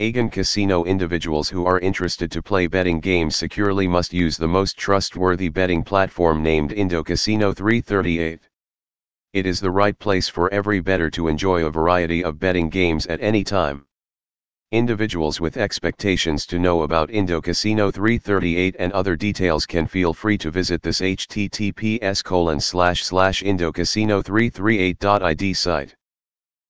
Agen Casino individuals who are interested to play betting games securely must use the most trustworthy betting platform named Indo Casino 338. It is the right place for every bettor to enjoy a variety of betting games at any time. Individuals with expectations to know about Indo Casino 338 and other details can feel free to visit this https colon slash slash indocasino338.id site.